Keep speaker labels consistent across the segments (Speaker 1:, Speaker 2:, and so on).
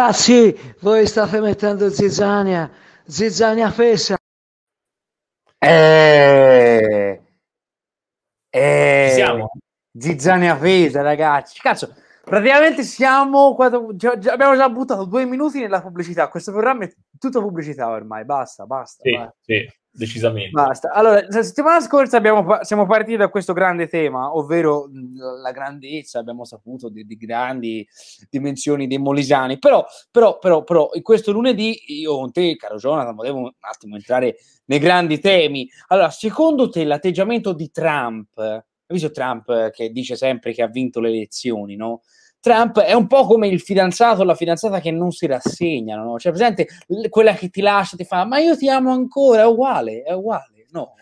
Speaker 1: Ragazzi, voi state mettendo zizzania, zizzania fessa.
Speaker 2: Eh, eh,
Speaker 3: siamo?
Speaker 2: Zizzania fesa, ragazzi. Cazzo, praticamente siamo. quando- già- già- abbiamo già buttato due minuti nella pubblicità. Questo programma è tutto pubblicità ormai. Basta, basta.
Speaker 3: Sì,
Speaker 2: basta.
Speaker 3: sì, decisamente.
Speaker 2: Basta. Allora, la settimana scorsa abbiamo siamo partiti da questo grande tema, ovvero la grandezza, abbiamo saputo di, di grandi dimensioni dei molisani, però, però, però, però, questo lunedì io con te, caro Jonathan, volevo un attimo entrare nei grandi temi. Allora, secondo te l'atteggiamento di Trump, hai visto Trump che dice sempre che ha vinto le elezioni, no? Trump è un po' come il fidanzato o la fidanzata che non si rassegnano, no? Cioè, presente quella che ti lascia, ti fa, ma io ti amo ancora, è uguale, è uguale, no?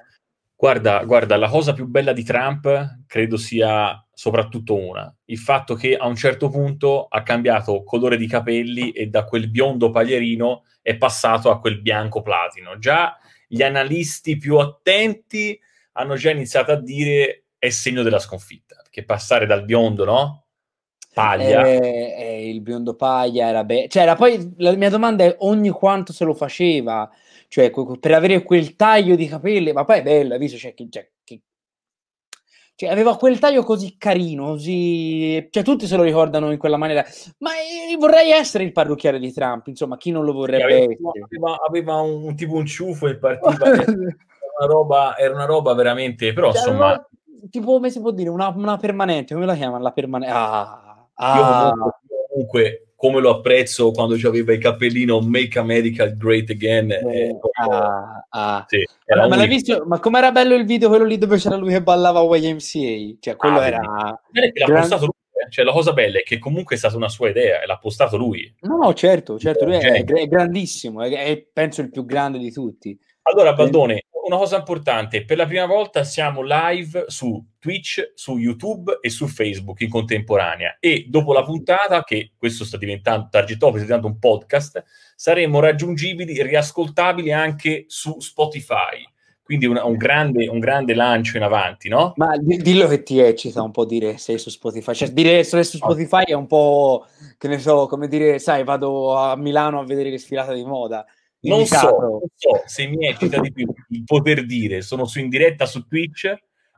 Speaker 3: Guarda, guarda, la cosa più bella di Trump credo sia soprattutto una, il fatto che a un certo punto ha cambiato colore di capelli e da quel biondo paglierino è passato a quel bianco platino. Già gli analisti più attenti hanno già iniziato a dire è segno della sconfitta, perché passare dal biondo, no? Paglia.
Speaker 2: Eh, eh, il biondo paglia era bello. Cioè, era poi la mia domanda è ogni quanto se lo faceva, cioè per avere quel taglio di capelli, ma poi è bello, hai visto? Cioè, che, cioè, che- cioè, aveva quel taglio così carino, così... Cioè, tutti se lo ricordano in quella maniera. Ma eh, vorrei essere il parrucchiere di Trump, insomma, chi non lo vorrebbe
Speaker 3: aveva, aveva- aveva un, tipo un ciuffo e partiva era una roba, era una roba veramente però
Speaker 2: Cioè,
Speaker 3: insomma
Speaker 2: aveva- tipo, come si può dire? Una, una permanente, come la chiamano? La permanente. Ah, ah.
Speaker 3: comunque, io comunque, come lo apprezzo quando aveva il cappellino Make America Great Again eh,
Speaker 2: ah, ah.
Speaker 3: sì, era
Speaker 2: Ma, ma visto? Ma com'era bello il video, quello lì dove c'era lui che ballava YMCA? Cioè, quello
Speaker 3: Ah,
Speaker 2: era...
Speaker 3: Bene che l'ha
Speaker 2: gran-
Speaker 3: postato lui eh. cioè la cosa bella è che comunque è stata una sua idea e l'ha postato lui
Speaker 2: No, no, certo, certo, lui è,
Speaker 3: Genio.
Speaker 2: è grandissimo, è, è, penso il più grande di tutti.
Speaker 3: Allora, Baldone, una cosa importante, per la prima volta siamo live su Twitch, su YouTube e su Facebook in contemporanea e dopo la puntata, che questo sta diventando, Target Top sta diventando un podcast, saremo raggiungibili e riascoltabili anche su Spotify. Quindi una- un, grande, un grande lancio in avanti, no?
Speaker 2: Ma di- dillo che ti eccita un po' dire sei su Spotify. Cioè, dire essere su Spotify è un po', che ne so, come dire, sai, vado a Milano a vedere le sfilate di moda.
Speaker 3: Non so, non so se mi eccita di più il poter dire sono su in diretta su Twitch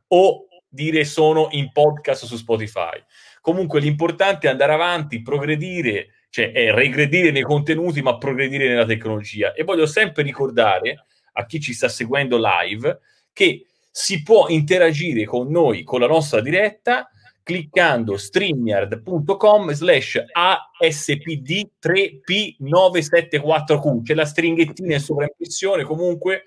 Speaker 3: o dire sono in podcast su Spotify. Comunque l'importante è andare avanti, progredire, cioè è regredire nei contenuti ma progredire nella tecnologia. E voglio sempre ricordare a chi ci sta seguendo live che si può interagire con noi, con la nostra diretta, cliccando streamyard.com slash ASPD3P974Q. C'è la stringhettina in sovraimpressione comunque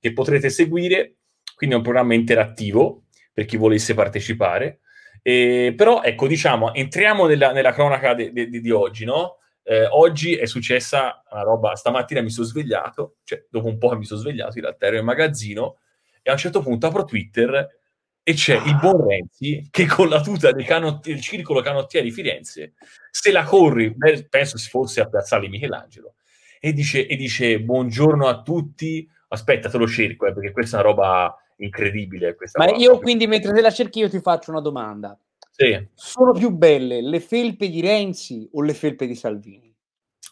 Speaker 3: che potrete seguire, quindi è un programma interattivo per chi volesse partecipare. Eh, però ecco, diciamo, entriamo nella, nella cronaca de- de- di oggi, no? Eh, oggi è successa una roba, stamattina mi sono svegliato, cioè dopo un po' mi sono svegliato, in realtà ero in magazzino, e a un certo punto apro Twitter e c'è il buon Renzi che con la tuta del, del circolo canottieri di Firenze se la corri, penso si fosse a Piazzale Michelangelo, e dice, e dice buongiorno a tutti, aspetta te lo cerco, eh, perché questa è una roba incredibile. Questa
Speaker 2: Ma
Speaker 3: roba.
Speaker 2: io quindi, mentre te la cerchi, io ti faccio una domanda.
Speaker 3: Sì.
Speaker 2: Sono più belle le felpe di Renzi o le felpe di Salvini?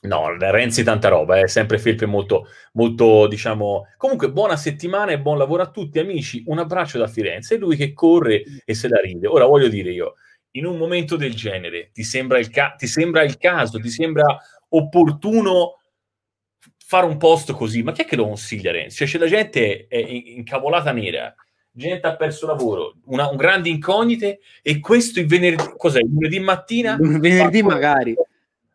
Speaker 3: No, Renzi tanta roba, è sempre Felpe molto, molto, diciamo... Comunque, buona settimana e buon lavoro a tutti, amici. Un abbraccio da Firenze. E lui che corre e se la ride. Ora, voglio dire io, in un momento del genere, ti sembra il, ca- ti sembra il caso, ti sembra opportuno fare un post così? Ma chi è che lo consiglia, Renzi? Cioè, c'è la gente è in- incavolata nera, gente ha perso lavoro, una, un grande incognite, e questo il venerdì, cos'è? Il lunedì mattina?
Speaker 2: Venerdì
Speaker 3: Va-
Speaker 2: magari.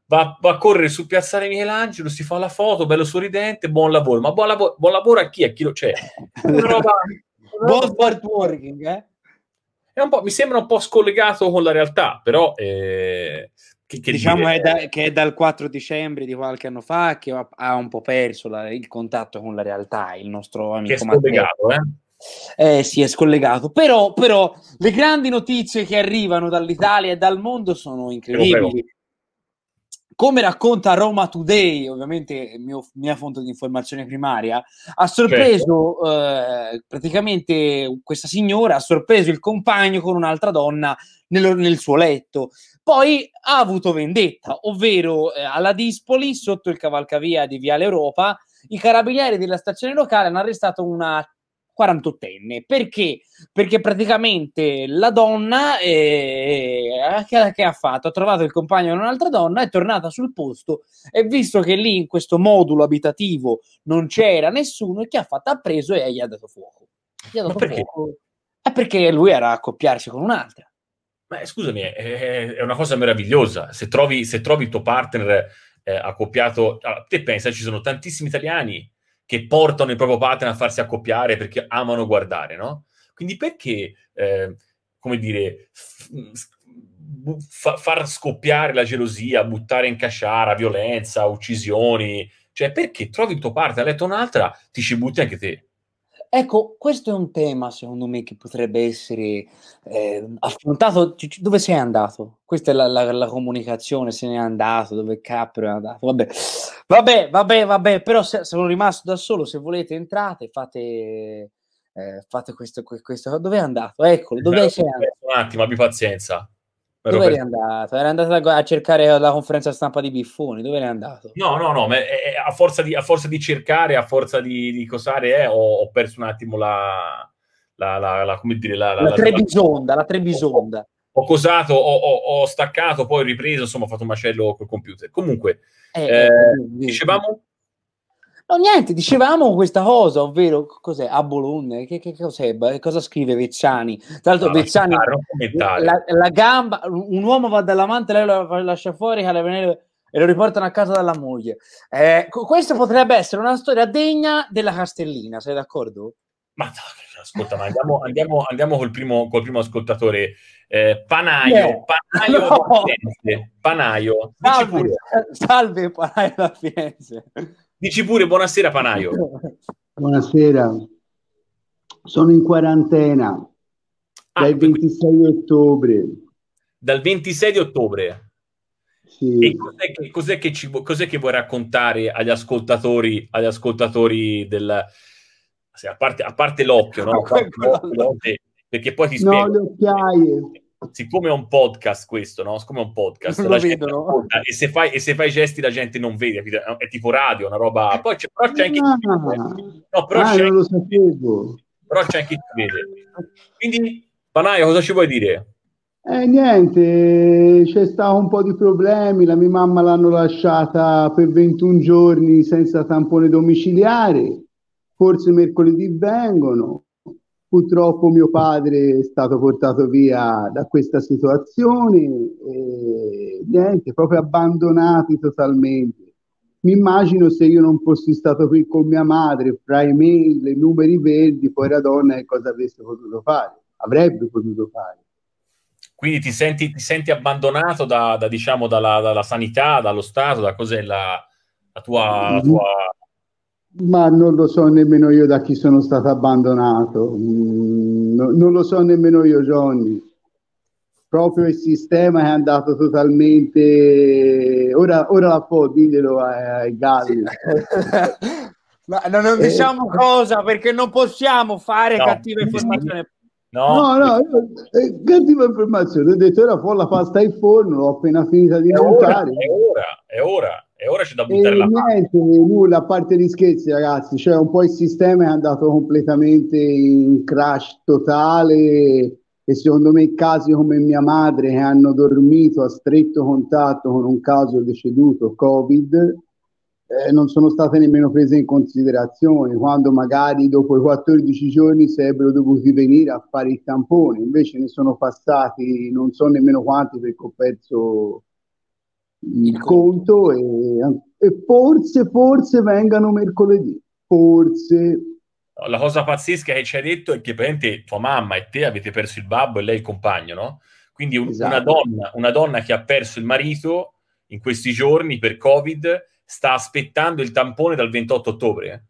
Speaker 3: Va, va a correre su Piazzale Michelangelo, si fa la foto, bello sorridente, buon lavoro. Ma buon, lavo- buon lavoro a chi? A chi lo c'è? Una roba,
Speaker 2: Buon smart working, eh?
Speaker 3: è un po', mi sembra un po' scollegato con la realtà, però eh, che, che
Speaker 2: diciamo
Speaker 3: dire?
Speaker 2: è da- che è dal 4 dicembre di qualche anno fa che ha, ha un po' perso la- il contatto con la realtà, il nostro amico Matteo.
Speaker 3: eh?
Speaker 2: Eh sì, è scollegato. Però, però le grandi notizie che arrivano dall'Italia e dal mondo sono incredibili. Come racconta Roma Today, ovviamente mio, mia fonte di informazione primaria, ha sorpreso certo. eh, praticamente questa signora, ha sorpreso il compagno con un'altra donna nel, nel suo letto. Poi ha avuto vendetta, ovvero eh, alla Dispoli, sotto il cavalcavia di Viale Europa, i carabinieri della stazione locale hanno arrestato una 48enne. Perché? Perché praticamente la donna eh, che, che, ha fatto? Ha trovato il compagno di un'altra donna, è tornata sul posto e visto che lì in questo modulo abitativo non c'era nessuno, che ha fatto? Ha preso e gli ha dato fuoco. Gli ha dato
Speaker 3: perché?
Speaker 2: fuoco. È perché lui era a accoppiarsi con un'altra.
Speaker 3: Ma scusami, è, è, una cosa meravigliosa. Se trovi, se trovi il tuo partner eh, accoppiato, te pensa, ci sono tantissimi italiani che portano il proprio partner a farsi accoppiare perché amano guardare, no? Quindi perché, eh, come dire, f- far scoppiare la gelosia, buttare in casciara, violenza, uccisioni, cioè perché trovi il tuo partner a letto un'altra, ti ci butti anche te.
Speaker 2: Ecco, questo è un tema secondo me che potrebbe essere eh, affrontato. Dove sei andato? Questa è la, la, la, comunicazione, se n'è andato, dove Caprio è andato. Vabbè, vabbè, vabbè, vabbè. però se, sono rimasto da solo, se volete entrate, fate, eh, fate questo, questo. Dove è andato? Eccolo, dove sei andato?
Speaker 3: Un attimo, abbi pazienza.
Speaker 2: Dove eri andato? Era andato a cercare la conferenza stampa di Biffoni? Dove eri andato?
Speaker 3: No, no, no, ma a, forza di, a, forza di, cercare, a forza di, di cosare, eh, ho, ho, perso un attimo la, la, la, la come dire, la, la,
Speaker 2: la trebisonda, la trebisonda.
Speaker 3: Ho, ho cosato, ho, ho, staccato, poi ho ripreso, insomma, ho fatto un macello col computer. Comunque, eh, eh, eh dicevamo...
Speaker 2: No, niente, dicevamo questa cosa, ovvero cos'è? A Bologna, che, che cos'è? Cosa scrive Vezzani? Tra l'altro, no, Vezzani, la, la, gamba, un uomo va dall'amante, lei lo lascia fuori e lo riportano a casa dalla moglie. Eh, questo potrebbe essere una storia degna della Castellina, sei d'accordo?
Speaker 3: Ma no, ascolta, ma andiamo, andiamo, andiamo col, primo, col primo ascoltatore. Eh, Panaio, yeah. Panaio no. Firenze. Panaio,
Speaker 2: salve, salve Panaio da Firenze.
Speaker 3: Dici pure buonasera Panaio.
Speaker 4: Buonasera. Sono in quarantena ah, dal 26 ottobre.
Speaker 3: Dal 26 di ottobre?
Speaker 4: Sì.
Speaker 3: E cos'è che, cos'è che, ci, cos'è che vuoi raccontare agli ascoltatori, agli ascoltatori del... a, parte, a parte l'occhio, no? perché poi ti spiego...
Speaker 4: No, le occhiaie
Speaker 3: siccome è un podcast questo, no? Siccome è un podcast,
Speaker 2: la vedono.
Speaker 3: e, se fai, e se fai gesti la gente non vede, è tipo radio, una roba... Poi c'è, però c'è anche
Speaker 4: ah, no, però ah, c'è non lo sapevo.
Speaker 3: Però c'è anche chi vede. Quindi, Panaio, cosa ci vuoi dire?
Speaker 4: Eh, niente, c'è stato un po' di problemi, la mia mamma l'hanno lasciata per 21 giorni senza tampone domiciliare, forse mercoledì vengono, Purtroppo mio padre è stato portato via da questa situazione e niente, proprio abbandonati totalmente. Mi immagino se io non fossi stato qui con mia madre, fra i mail, i numeri verdi, poi la donna che cosa avreste potuto fare? Avrebbe potuto fare.
Speaker 3: Quindi ti senti, ti senti abbandonato da, da, diciamo, dalla, dalla, sanità, dallo Stato, da cos'è la, la tua, la tua
Speaker 4: ma non lo so nemmeno io da chi sono stato abbandonato, mm, no, non lo so nemmeno io, Johnny. Proprio il sistema è andato totalmente. Ora, ora la può, diglielo ai, ai galli.
Speaker 2: Ma non diciamo eh, cosa perché non possiamo fare no, cattiva informazione.
Speaker 4: No, no, no eh, cattiva informazione. Ho detto ora fuori la pasta in forno, l'ho appena finita di montare.
Speaker 3: È ora, è ora e ora c'è da buttare
Speaker 4: e
Speaker 3: la
Speaker 4: niente, nulla, a parte gli scherzi ragazzi, cioè un po' il sistema è andato completamente in crash totale e secondo me casi come mia madre che hanno dormito a stretto contatto con un caso deceduto Covid eh, non sono state nemmeno prese in considerazione quando magari dopo i 14 giorni sarebbero dovuti venire a fare il tampone invece ne sono passati non so nemmeno quanti perché ho perso il conto e, e forse, forse vengano mercoledì, forse.
Speaker 3: La cosa pazzesca che ci hai detto è che praticamente tua mamma e te avete perso il babbo e lei il compagno, no? Quindi un, esatto. una, donna, una donna che ha perso il marito in questi giorni per Covid sta aspettando il tampone dal 28 ottobre.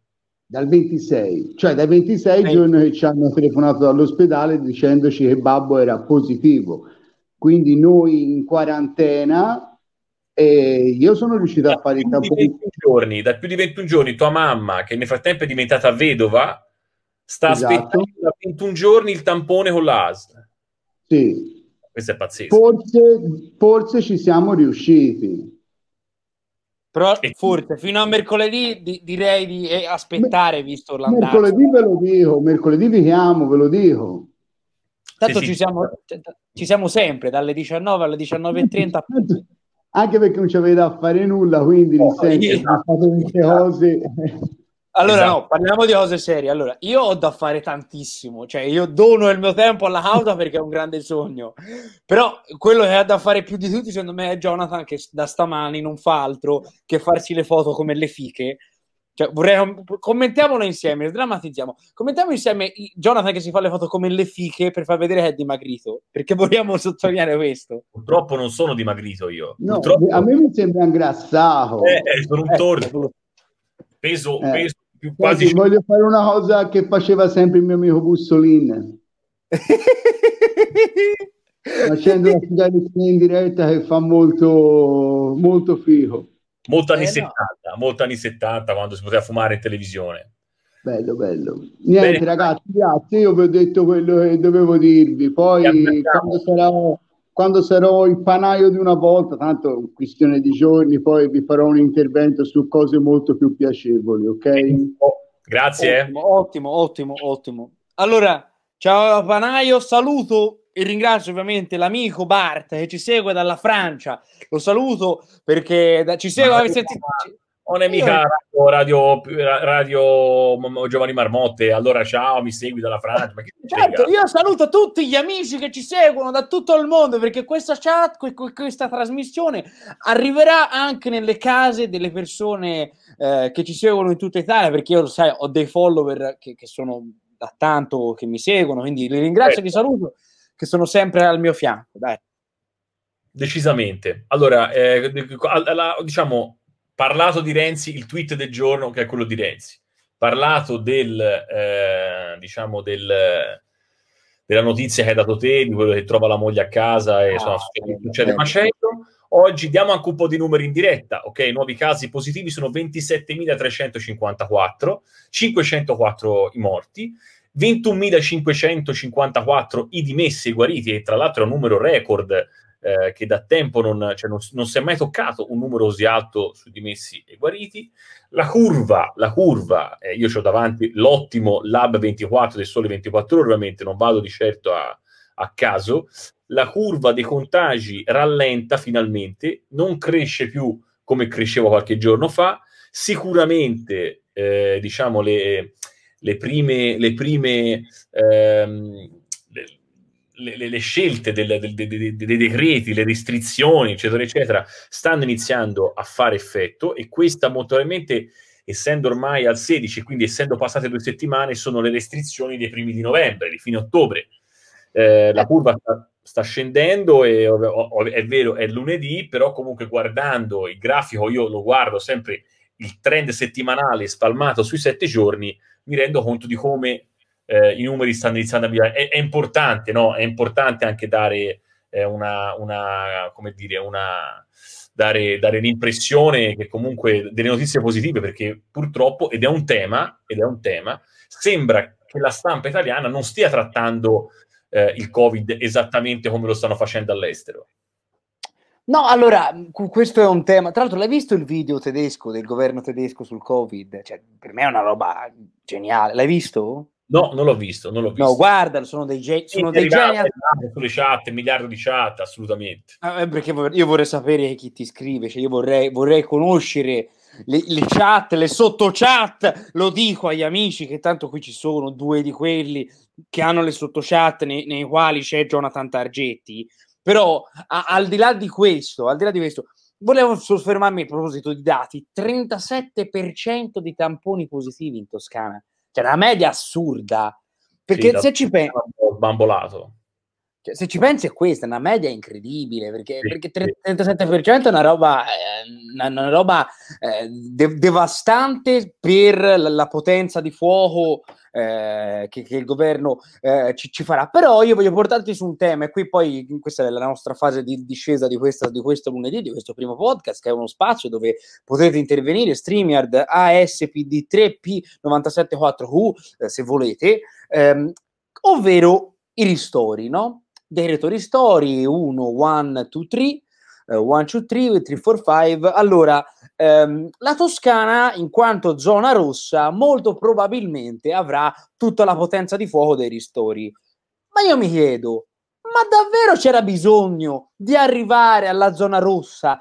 Speaker 4: Dal 26, cioè dai 26 eh. giorni che ci hanno telefonato dall'ospedale dicendoci che babbo era positivo. Quindi noi in quarantena E io sono riuscito a
Speaker 3: Da
Speaker 4: fare i
Speaker 3: più, di
Speaker 4: tamponi.
Speaker 3: 21 giorni, da più di 21 giorni tua mamma, che nel frattempo è diventata vedova, sta
Speaker 4: Esatto.
Speaker 3: aspettando da 21 giorni il tampone con l'ASL.
Speaker 4: Sì,
Speaker 3: Questo è pazzesco.
Speaker 4: forse, forse ci siamo riusciti.
Speaker 2: Però
Speaker 3: E-
Speaker 2: forse fino a mercoledì di- direi di eh, aspettare, visto l'andazzo.
Speaker 4: Mercoledì ve lo dico, mercoledì vi chiamo, ve lo dico.
Speaker 2: Tanto
Speaker 3: Sì, sì.
Speaker 2: ci, siamo, ci siamo sempre, dalle 19 alle 19.30.
Speaker 4: Anche perché non ci avete da fare nulla, quindi
Speaker 3: No,
Speaker 4: nel senso,
Speaker 3: esatto.
Speaker 4: fate queste cose.
Speaker 2: Allora,
Speaker 3: Esatto.
Speaker 2: no, parliamo di cose serie. Allora, io ho da fare tantissimo, cioè io dono il mio tempo alla causa perché è un grande sogno. Però quello che ha da fare più di tutti, secondo me, è Jonathan che da stamani non fa altro che farsi le foto come le fiche. Cioè, vorrei commentiamolo insieme, drammatizziamo. Commentiamo insieme Jonathan che si fa le foto come le fiche per far vedere che è dimagrito, perché vogliamo sottolineare questo.
Speaker 3: Purtroppo non sono dimagrito io.
Speaker 4: No,
Speaker 3: Purtroppo
Speaker 4: a me mi sembra ingrassato.
Speaker 3: eh, eh, sono un
Speaker 2: Eh,
Speaker 3: tordo. Peso,
Speaker 4: Eh.
Speaker 3: peso più
Speaker 4: Quasi
Speaker 3: quasi
Speaker 4: voglio fare una cosa che faceva sempre il mio amico Bussolin, facendo la sigaretta in diretta che fa molto, molto figo.
Speaker 3: Molto anni
Speaker 2: Eh, no.
Speaker 3: 70, molto anni 70 quando si poteva fumare in televisione.
Speaker 4: Bello, bello. Niente,
Speaker 3: Bene.
Speaker 4: ragazzi, grazie. Io vi ho detto quello che dovevo dirvi. Poi, quando sarò, quando sarò il panaio di una volta, tanto è una questione di giorni, poi vi farò un intervento su cose molto più piacevoli, ok?
Speaker 3: Grazie.
Speaker 2: Ottimo, ottimo, ottimo, ottimo. Allora, ciao Panaio, saluto e ringrazio ovviamente l'amico Bart che ci segue dalla Francia. Lo saluto perché da- ci segue.
Speaker 3: Ma-
Speaker 2: sentito-
Speaker 3: Non è mica radio, radio, radio Giovanni Marmotte, allora ciao, mi segui dalla Francia. Ma
Speaker 2: Certo, io saluto tutti gli amici che ci seguono da tutto il mondo perché questa chat, que- que- questa trasmissione arriverà anche nelle case delle persone eh, che ci seguono in tutta Italia perché io, sai, ho dei follower che, che sono da tanto che mi seguono, quindi li ringrazio e li saluto che sono sempre al mio fianco. Dai.
Speaker 3: Decisamente. Allora, eh, alla- diciamo, parlato di Renzi, il tweet del giorno che è quello di Renzi. Parlato del, eh, diciamo, del, della notizia che hai dato te, di quello che trova la moglie a casa e insomma,
Speaker 2: Ah,
Speaker 3: succede,
Speaker 2: bello,
Speaker 3: succede macello. Oggi diamo anche un po' di numeri in diretta, ok? I nuovi casi positivi sono 27.354, 504 i morti, 21.554 i dimessi e guariti, e tra l'altro è un numero record eh, che da tempo non, cioè non, non si è mai toccato un numero così alto sui dimessi e guariti. La curva, la curva, eh, io ho davanti l'ottimo Lab 24 del Sole 24 ore, ovviamente non vado di certo a, a caso, la curva dei contagi rallenta finalmente, non cresce più come cresceva qualche giorno fa, sicuramente eh, diciamo le, le prime, le prime ehm, le, le, le, scelte dei, dei decreti, le restrizioni, eccetera, eccetera, stanno iniziando a fare effetto e questa molto probabilmente, essendo ormai al 16, quindi essendo passate due settimane, sono le restrizioni dei primi di novembre, di fine ottobre. Eh, la curva sta, sta scendendo e è vero, è lunedì, però comunque guardando il grafico, io lo guardo sempre il trend settimanale spalmato sui sette giorni, mi rendo conto di come eh, i numeri stanno iniziando a migliorare. È, è, importante, no? È importante anche dare eh, una, una, come dire, una, dare, dare l'impressione che comunque delle notizie positive, perché purtroppo, ed è un tema, ed è un tema, sembra che la stampa italiana non stia trattando eh, il Covid esattamente come lo stanno facendo all'estero.
Speaker 2: No, allora, questo è un tema. Tra l'altro, l'hai visto il video tedesco del governo tedesco sul Covid? Cioè, per me è una roba geniale. L'hai visto?
Speaker 3: No, non l'ho visto, non l'ho visto.
Speaker 2: No, guarda, sono dei, ge- sono dei geni.
Speaker 3: Sulle chat, miliardo di chat, assolutamente.
Speaker 2: Eh, perché io vorrei sapere chi ti scrive, cioè io vorrei, vorrei conoscere le, le, chat, le sottochat, lo dico agli amici che tanto qui ci sono due di quelli che hanno le sottochat nei, nei quali c'è Jonathan Targetti, però a, al di là di questo, al di là di questo, volevo soffermarmi a proposito di dati, 37% di tamponi positivi in Toscana, cioè una media assurda, perché
Speaker 3: sì,
Speaker 2: se ci pensi...
Speaker 3: Bambolato.
Speaker 2: Cioè, se ci pensi è questa, è una media incredibile, perché, sì, perché 37% è una roba, eh, una, roba eh, de- devastante per la, potenza di fuoco eh, che, che, il governo eh, ci, ci, farà. Però io voglio portarti su un tema, e qui poi questa è la nostra fase di discesa di, questa, di questo lunedì, di questo primo podcast, che è uno spazio dove potete intervenire, StreamYard ASPD3P974U, eh, se volete, ehm, ovvero i ristori, no? Direttory Story 1, 1, 2, 3, 1, 2, 3, 3, 4, 5. Allora, ehm, la Toscana, in quanto zona rossa, molto probabilmente avrà tutta la potenza di fuoco dei ristori. Ma io mi chiedo, ma davvero c'era bisogno di arrivare alla zona rossa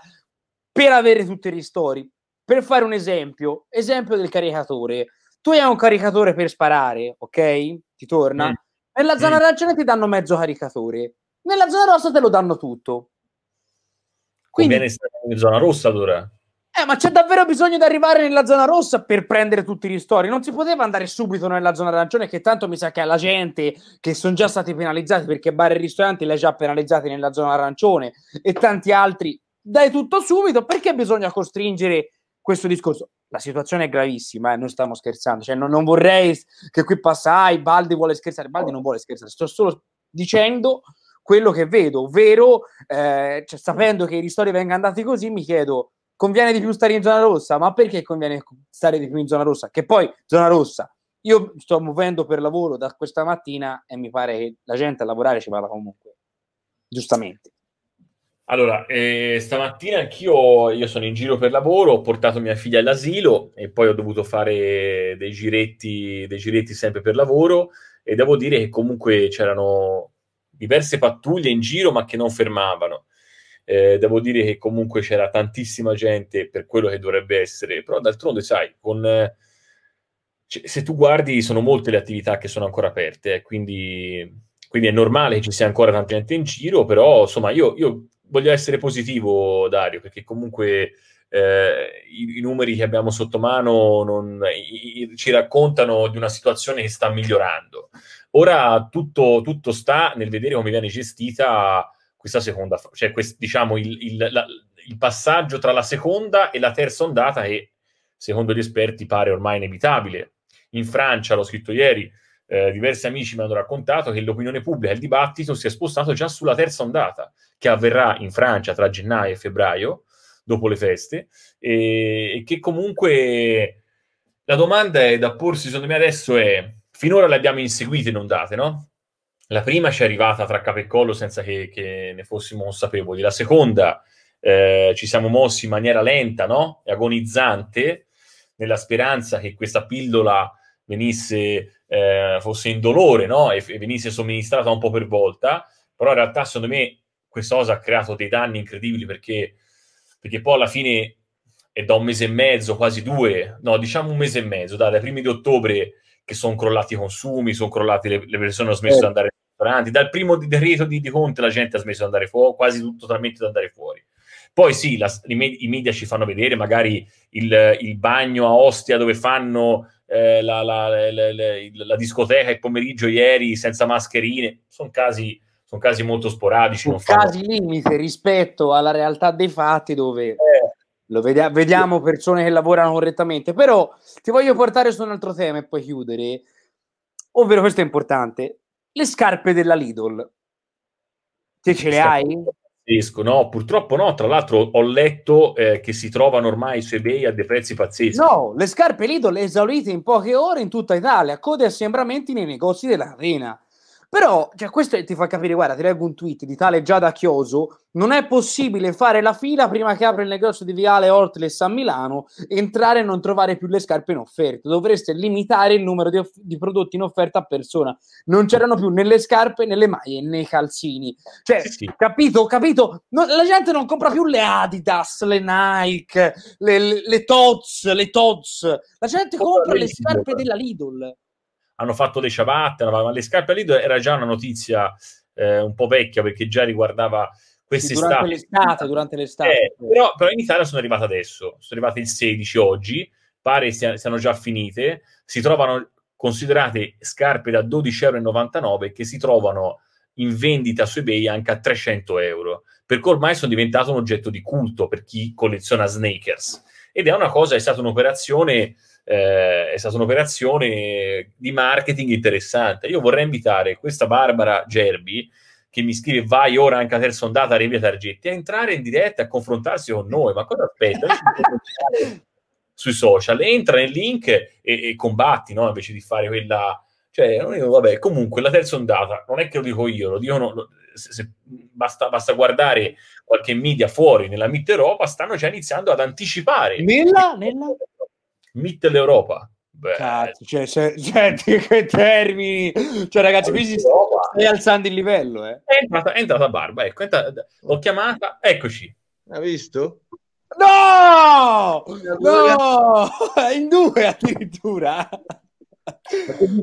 Speaker 2: per avere tutti i ristori? Per fare un esempio, esempio del caricatore. Tu hai un caricatore per sparare, ok? Ti torna? Mm nella zona mm. arancione ti danno mezzo caricatore, nella zona rossa te lo danno tutto.
Speaker 3: Quindi, stare in zona rossa allora.
Speaker 2: Eh, ma c'è davvero bisogno di arrivare nella zona rossa per prendere tutti i ristori? Non si poteva andare subito nella zona arancione, che tanto mi sa che alla gente che sono già stati penalizzati perché bar e ristoranti li ha già penalizzati nella zona arancione e tanti altri. Dai tutto subito, perché bisogna costringere questo discorso? La situazione è gravissima, eh, non stiamo scherzando, cioè, non, non, vorrei che qui passa, ah, Baldi vuole scherzare, Baldi non vuole scherzare, sto solo dicendo quello che vedo, ovvero, eh, cioè, sapendo che i ristori vengono andati così, mi chiedo, conviene di più stare in zona rossa? Ma perché conviene stare di più in zona rossa? Che poi, zona rossa, io sto muovendo per lavoro da questa mattina e mi pare che la gente a lavorare ci vada comunque, giustamente.
Speaker 3: Allora, eh, stamattina anch'io io sono in giro per lavoro, ho portato mia figlia all'asilo e poi ho dovuto fare dei giretti, dei giretti sempre per lavoro e devo dire che comunque c'erano diverse pattuglie in giro ma che non fermavano. Eh, devo dire che comunque c'era tantissima gente per quello che dovrebbe essere, però d'altronde sai, con, eh, se tu guardi sono molte le attività che sono ancora aperte, eh, quindi, quindi, è normale che ci sia ancora tanta gente in giro, però insomma io, io voglio essere positivo, Dario, perché comunque eh, i, i, numeri che abbiamo sotto mano non, i, ci raccontano di una situazione che sta migliorando. Ora tutto, tutto sta nel vedere come viene gestita questa seconda, cioè quest, diciamo il, il, la, il passaggio tra la seconda e la terza ondata che secondo gli esperti pare ormai inevitabile. In Francia, l'ho scritto ieri, eh, diversi amici mi hanno raccontato che l'opinione pubblica, il dibattito si è spostato già sulla terza ondata, che avverrà in Francia tra gennaio e febbraio, dopo le feste, e, e che comunque la domanda è da porsi, secondo me adesso è, finora le abbiamo inseguite in ondate, no? La prima ci è arrivata tra capo e collo senza che, che ne fossimo consapevoli. La seconda eh, ci siamo mossi in maniera lenta no? e agonizzante nella speranza che questa pillola venisse, eh, fosse indolore no? e, e venisse somministrata un po' per volta, però in realtà secondo me questa cosa ha creato dei danni incredibili perché, perché poi alla fine è da un mese e mezzo, quasi due, no, diciamo un mese e mezzo, dai, dai primi di ottobre che sono crollati i consumi, sono crollati le, le persone, hanno smesso eh. di andare ai ristoranti, dal primo decreto di, di Conte la gente ha smesso di andare fuori, quasi tutto, totalmente di andare fuori. Poi sì, la, i, i, media ci fanno vedere magari il, il bagno a Ostia dove fanno eh, la, la, la, la, discoteca il pomeriggio ieri senza mascherine, sono casi sono casi molto sporadici.
Speaker 2: Sono casi fanno... limite rispetto alla realtà dei fatti dove eh. lo vedi- vediamo persone che lavorano correttamente. Però ti voglio portare su un altro tema e poi chiudere, ovvero questo è importante, le scarpe della Lidl. Te ce le hai?
Speaker 3: Pazzesco, no, purtroppo no. Tra l'altro ho letto eh, che si trovano ormai su eBay a dei prezzi pazzeschi.
Speaker 2: No, le scarpe Lidl esaurite in poche ore in tutta Italia, code assembramenti nei negozi della catena. Però, cioè, questo ti fa capire, guarda, ti leggo un tweet di tale Giada Chioso, non è possibile fare la fila prima che apra il negozio di Viale Ortles a Milano, entrare e non trovare più le scarpe in offerta. Dovreste limitare il numero di, off- di prodotti in offerta a persona. Non c'erano più né le scarpe, né le maglie, né i calzini. Cioè, sì, sì. capito, capito? No, la gente non compra più le Adidas, le Nike, le, le, le Tots, le Tots. La gente compra le scarpe della Lidl
Speaker 3: hanno fatto le ciabatte, ma le scarpe lì era già una notizia eh, un po' vecchia perché già riguardava quest'estate.
Speaker 2: Durante l'estate, durante l'estate.
Speaker 3: Eh, però, però, in Italia sono arrivate adesso, sono arrivate il 16 oggi, pare siano già finite, si trovano considerate scarpe da 12,99 euro che si trovano in vendita su eBay anche a 300 euro, perché ormai sono diventato un oggetto di culto per chi colleziona snakers. Ed è una cosa, è stata un'operazione, eh, è stata un'operazione di marketing interessante. Io vorrei invitare questa Barbara Gerbi, che mi scrive vai ora anche a terza ondata a Revia Targetti, a entrare in diretta e a confrontarsi con noi. Ma cosa aspetta? sui social, entra nel link e, e combatti, no? Invece di fare quella cioè, vabbè, comunque la terza ondata non è che lo dico io, lo dicono, se, se, basta, basta, guardare qualche media fuori nella Mid Europa, stanno già iniziando ad anticipare.
Speaker 2: Nella? nella?
Speaker 3: Mid l'Europa.
Speaker 2: Cazzo, cioè, cioè, cioè, che termini! Cioè, ragazzi, qui si stai alzando il livello, eh.
Speaker 3: È entrata, è entrata Barba, ecco, entrata, l'ho chiamata, eccoci.
Speaker 5: Ha visto?
Speaker 2: No! No! In due addirittura!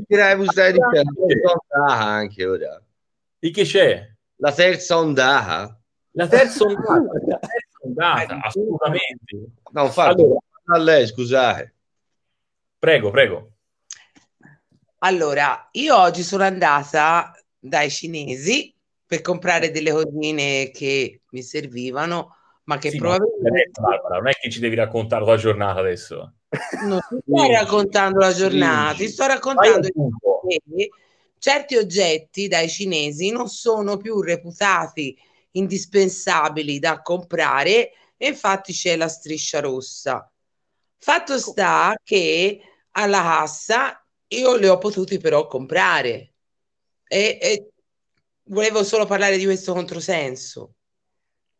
Speaker 5: Direi usare di ondata anche ora.
Speaker 3: Di che c'è?
Speaker 5: La terza ondata.
Speaker 3: La terza ondata, la terza ondata assolutamente.
Speaker 5: No, infatti, allora, a lei, scusate.
Speaker 3: Prego, prego.
Speaker 6: Allora, io oggi sono andata dai cinesi per comprare delle cosine che mi servivano, ma che sì, probabilmente...
Speaker 3: Barbara, non è che ci devi raccontare la giornata adesso.
Speaker 6: Non ti sto raccontando la giornata, ti sto raccontando che certi oggetti dai cinesi non sono più reputati indispensabili da comprare e infatti c'è la striscia rossa. Fatto sta che alla cassa io li ho potuti però comprare e, e volevo solo parlare di questo controsenso.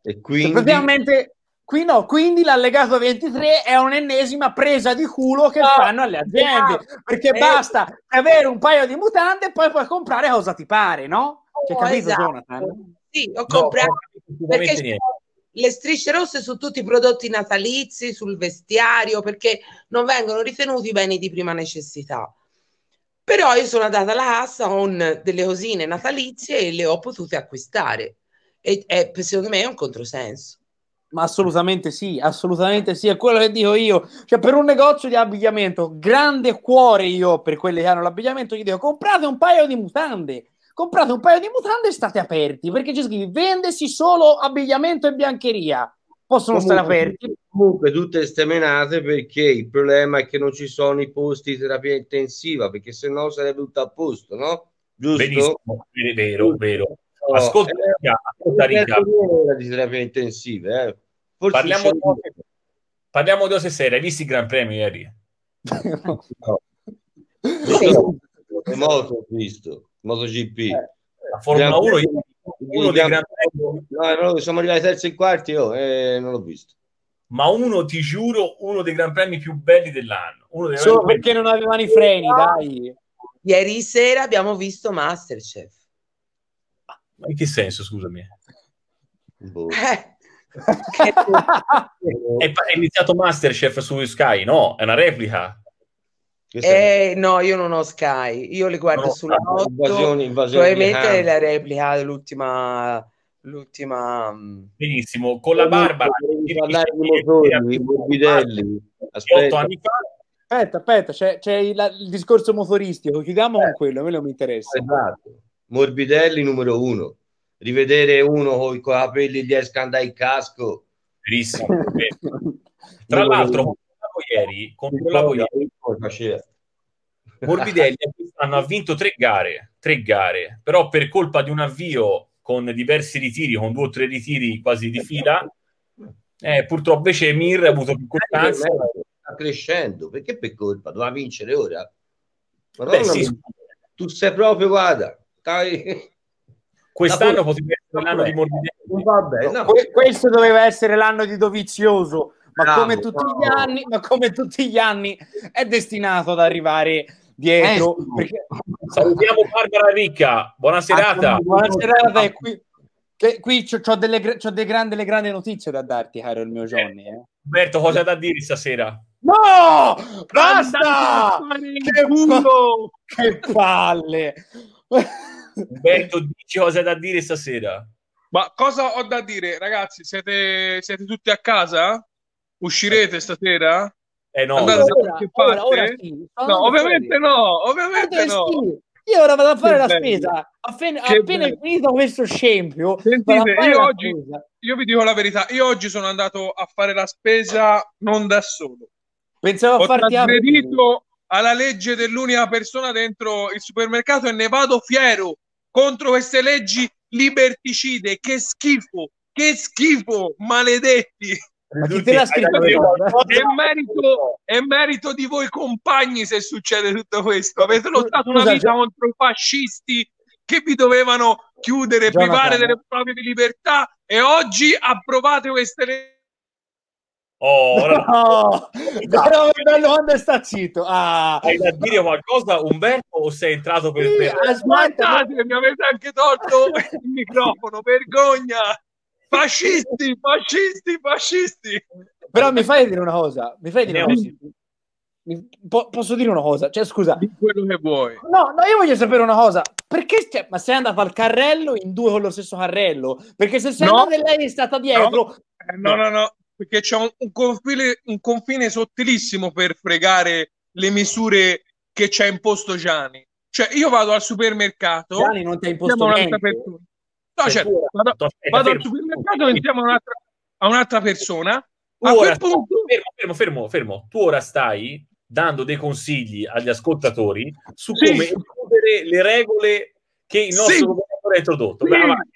Speaker 2: E quindi... Praticamente Qui no, quindi l'allegato 23 è un'ennesima presa di culo che no, fanno alle aziende, no, perché eh, basta avere un paio di mutande e poi puoi comprare cosa ti pare, no? Cioè, capito, esatto. Jonathan?
Speaker 6: Sì, ho comprato no, perché le strisce rosse su tutti i prodotti natalizi, sul vestiario, perché non vengono ritenuti beni di prima necessità. Però io sono andata alla cassa con delle cosine natalizie e le ho potute acquistare. E, e secondo me è un controsenso.
Speaker 2: Ma assolutamente sì, assolutamente sì, è quello che dico io. Cioè, per un negozio di abbigliamento, grande cuore io per quelli che hanno l'abbigliamento, gli dico comprate un paio di mutande. Comprate un paio di mutande e state aperti, perché c'è scritto vendesi solo abbigliamento e biancheria. Possono comunque, stare aperti.
Speaker 5: Comunque tutte stemenate perché il problema è che non ci sono i posti di terapia intensiva, perché se no sarebbe tutto a posto, no? Giusto?
Speaker 3: Benissimo, vero, vero. Ascolta, eh, ascolta Rica.
Speaker 5: di terapia intensiva, eh.
Speaker 3: Parliamo di, cose, parliamo di cose serie. Hai visto il Gran Premio ieri?
Speaker 5: no. sì. Moto ho visto, MotoGP. Eh,
Speaker 3: la Formula 1 io, uno dei Gran
Speaker 5: Premi. No, no, siamo arrivati ai terzi e quarti, io eh, non l'ho visto.
Speaker 3: Ma uno, ti giuro, uno dei Gran Premi più belli dell'anno. Uno dei
Speaker 2: Solo perché non avevano i freni, dai.
Speaker 6: Ieri sera abbiamo visto Masterchef.
Speaker 3: Ma in che senso, scusami? Boh.
Speaker 6: Eh,
Speaker 3: è, è, iniziato Masterchef su Sky, no? È una replica.
Speaker 6: Eh, no, io non ho Sky, io le guardo no, sulla notte. Invasione, invasione probabilmente è la replica dell'ultima l'ultima
Speaker 3: mm, benissimo con la barba.
Speaker 5: Parlare di motori morbidelli.
Speaker 2: aspetta. aspetta, aspetta c'è, c'è il, il, discorso motoristico chiudiamo eh. con quello quello mi interessa.
Speaker 5: Esatto. Morbidelli numero uno. Rivedere uno con i capelli di escanda il casco.
Speaker 3: Verissimo. Tra l'altro, ieri, controllavo ieri, Morbidelli quest'anno ha vinto tre gare, tre gare, però per colpa di un avvio con diversi ritiri, con due o tre ritiri quasi di fila, eh, purtroppo invece Mir ha avuto più costanza.
Speaker 5: Sta crescendo, perché per colpa? Doveva vincere ora? Beh, sì. Tu sei proprio, guarda, stai
Speaker 3: Quest'anno potrebbe essere l'anno di Morbidelli.
Speaker 2: Vabbè, no. Questo doveva essere l'anno di Dovizioso, ma, bravo, come tutti bravo. gli anni, ma come tutti gli anni è destinato ad arrivare dietro. Eh, perché...
Speaker 3: Salutiamo Barbara Ricca, buona serata.
Speaker 2: Buona serata e qui, che, qui ho delle, c'ho delle grandi, grandi notizie da darti, caro il mio Johnny. Eh.
Speaker 3: Roberto, cosa da dire stasera?
Speaker 2: No! Basta! Che, che palle!
Speaker 3: Umberto, dici cosa da dire stasera?
Speaker 7: Ma cosa ho da dire, ragazzi? Siete, siete tutti a casa? Uscirete stasera?
Speaker 3: Eh no,
Speaker 7: Andate parte? Ora, ora sì. no ovviamente no, ovviamente no. Sì.
Speaker 2: Io ora vado a fare
Speaker 7: Che
Speaker 2: la
Speaker 7: bello.
Speaker 2: spesa. Appena,
Speaker 7: Che
Speaker 2: appena
Speaker 7: bello.
Speaker 2: finito questo scempio,
Speaker 7: Sentite, io oggi, io vi dico la verità, io oggi sono andato a fare la spesa non da solo.
Speaker 2: Pensavo a
Speaker 7: Ho
Speaker 2: farti
Speaker 7: trasgredito alla legge dell'unica persona dentro il supermercato e ne vado fiero contro queste leggi liberticide. Che schifo, che schifo, maledetti.
Speaker 2: Ma chi te l'ha scritto?
Speaker 7: È merito, è merito di voi compagni se succede tutto questo. Avete lottato una vita
Speaker 2: Gio-
Speaker 7: contro i fascisti che vi dovevano chiudere,
Speaker 2: Jonathan.
Speaker 7: privare delle proprie libertà e oggi approvate queste leggi.
Speaker 3: Oh, ora
Speaker 2: No, però è bello quando sta zitto. Ah,
Speaker 3: hai da dire qualcosa, Umberto, o sei entrato per...
Speaker 2: Sì,
Speaker 3: per...
Speaker 2: aspetta,
Speaker 7: Guardate, mi avete anche tolto il microfono, vergogna! Fascisti, fascisti, fascisti!
Speaker 2: però mi fai dire una cosa. Mi fai dire una cosa. Mi- po- posso dire una cosa? Cioè, scusa,
Speaker 7: Di quello che vuoi.
Speaker 2: No, no, io voglio sapere una cosa. Perché cioè, ma sei andato al carrello in due con lo stesso carrello? Perché se sei
Speaker 7: No.
Speaker 2: andata e lei è stata dietro,
Speaker 7: Eh, no, no, no, perché c'è un, un confine, un confine sottilissimo per fregare le misure che ci ha imposto Gianni. Cioè, io vado al supermercato,
Speaker 2: Gianni non ti ha imposto niente.
Speaker 7: No, certo, vado, vado al supermercato insieme a un'altra, a un'altra persona.
Speaker 3: Tu
Speaker 7: A
Speaker 3: ora
Speaker 7: punto,
Speaker 3: fermo, fermo, fermo, fermo. Tu ora stai dando dei consigli agli ascoltatori su
Speaker 7: Sì.
Speaker 3: come includere le regole che il nostro
Speaker 7: Sì.
Speaker 3: governatore ha introdotto.
Speaker 7: Sì,
Speaker 3: Vai avanti.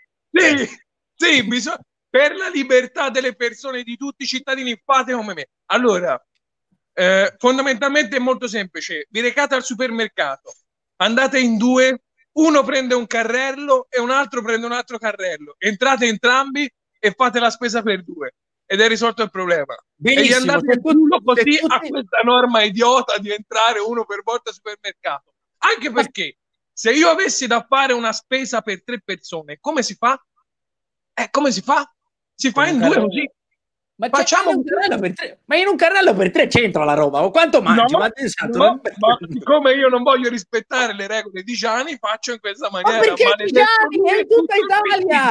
Speaker 7: sì, sì, bisogna- per la libertà delle persone, di tutti i cittadini, fate come me. Allora, eh, fondamentalmente è molto semplice. Vi recate al supermercato, andate in due, uno prende un carrello e un altro prende un altro carrello. Entrate entrambi e fate la spesa per due. Ed è risolto il problema. e gli
Speaker 2: Benissimo,
Speaker 7: andate in culo
Speaker 2: tutti-
Speaker 7: così
Speaker 2: tutti-
Speaker 7: a questa norma idiota di entrare uno per volta al supermercato. Anche perché se io avessi da fare una spesa per tre persone, come si fa? Eh, come si fa? Si fa in due così.
Speaker 2: Ma,
Speaker 7: Facciamo
Speaker 2: un carrello per tre, ma in un carrello per tre c'entra la roba. Ma quanto mangi?
Speaker 7: No,
Speaker 2: ma te santo,
Speaker 7: no,
Speaker 2: ma-
Speaker 7: ma siccome io non voglio rispettare le regole di Gianni, faccio in questa
Speaker 2: Ma
Speaker 7: maniera.
Speaker 2: perché
Speaker 7: maledetto
Speaker 2: Gianni è in tutta Italia?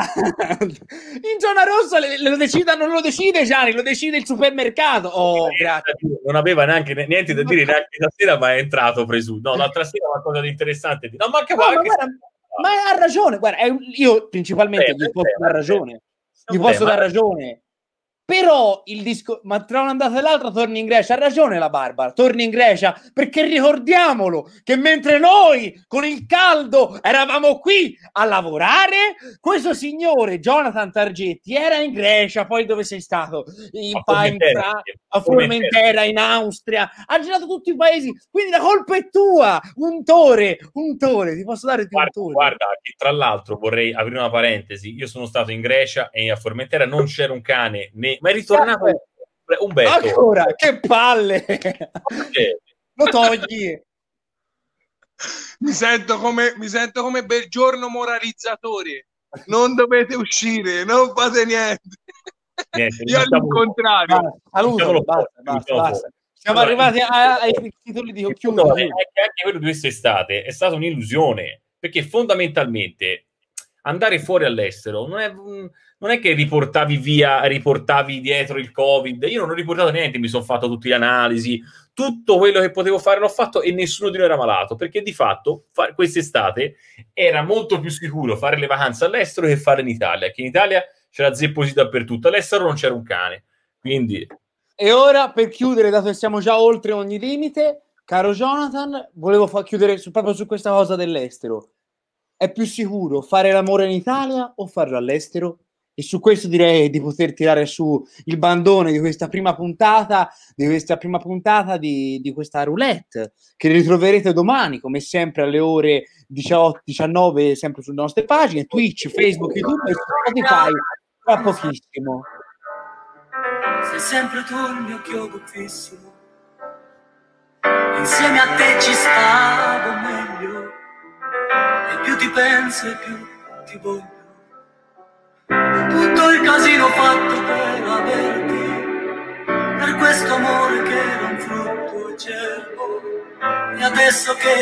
Speaker 2: in zona rossa le- lo decida, non lo decide Gianni, lo decide il supermercato. Oh, grazie.
Speaker 3: Non aveva neanche niente da dire neanche stasera, ma è entrato presumo. No, l'altra sera qualcosa di interessante. No, ma anche
Speaker 2: No, ma, guarda, ma ha ragione, guarda, io principalmente
Speaker 3: Beh,
Speaker 2: gli posso
Speaker 3: beh,
Speaker 2: dar
Speaker 3: beh,
Speaker 2: ragione, gli posso
Speaker 3: ma-
Speaker 2: dar ragione. Però il disco, ma tra un'andata e l'altra torni in Grecia. Ha ragione la Barbara, torni in Grecia perché ricordiamolo che mentre noi con il caldo eravamo qui a lavorare, questo signore Jonathan Targetti era in Grecia. Poi dove sei stato? In,
Speaker 3: A
Speaker 2: pa- in
Speaker 3: Formentera,
Speaker 2: Fra- a Formentera, in Austria, ha girato tutti i paesi. Quindi la colpa è tua. Un tore, un tore, ti posso dare un
Speaker 3: Guarda,
Speaker 2: tore.
Speaker 3: guarda, che tra l'altro vorrei aprire una parentesi. Io sono stato in Grecia e a Formentera non c'era un cane, né... ma è ritornato Umberto.
Speaker 2: Ancora, che palle!
Speaker 3: Perché?
Speaker 2: Lo togli.
Speaker 7: Mi sento come, mi sento come bel giorno moralizzatore. Non dovete uscire, non fate niente.
Speaker 3: Niente,
Speaker 7: Io
Speaker 3: diciamo-
Speaker 7: all'incontrario.
Speaker 2: Basta, Saluto, basta, basta, basta. Siamo
Speaker 3: Allora,
Speaker 2: arrivati a- ai titoli di
Speaker 3: è che anche quello di quest'estate è stata un'illusione perché fondamentalmente andare fuori all'estero non è, non è che riportavi via, riportavi dietro il Covid. Io non ho riportato niente, mi sono fatto tutte le analisi, tutto quello che potevo fare l'ho fatto e nessuno di noi era malato perché di fatto fa- quest'estate era molto più sicuro fare le vacanze all'estero che fare in Italia. Che in Italia c'era zepposi dappertutto, all'estero non c'era un cane. Quindi
Speaker 2: E ora, per chiudere, dato che siamo già oltre ogni limite, caro Jonathan, volevo fa- chiudere su- proprio su questa cosa dell'estero. È più sicuro fare l'amore in Italia o farlo all'estero? E su questo direi di poter tirare su il bandone di questa prima puntata, di questa prima puntata di, di questa roulette, che ritroverete domani, come sempre, alle ore 18-19, sempre sulle nostre pagine, Twitch, Facebook, YouTube e Spotify, tra pochissimo.
Speaker 8: Sei sempre tu il mio chiodo fissimo. Insieme a te ci stavo meglio. E più ti penso e più ti voglio. Tutto il casino fatto per averti. Per questo amore che era un frutto acerbo. E adesso che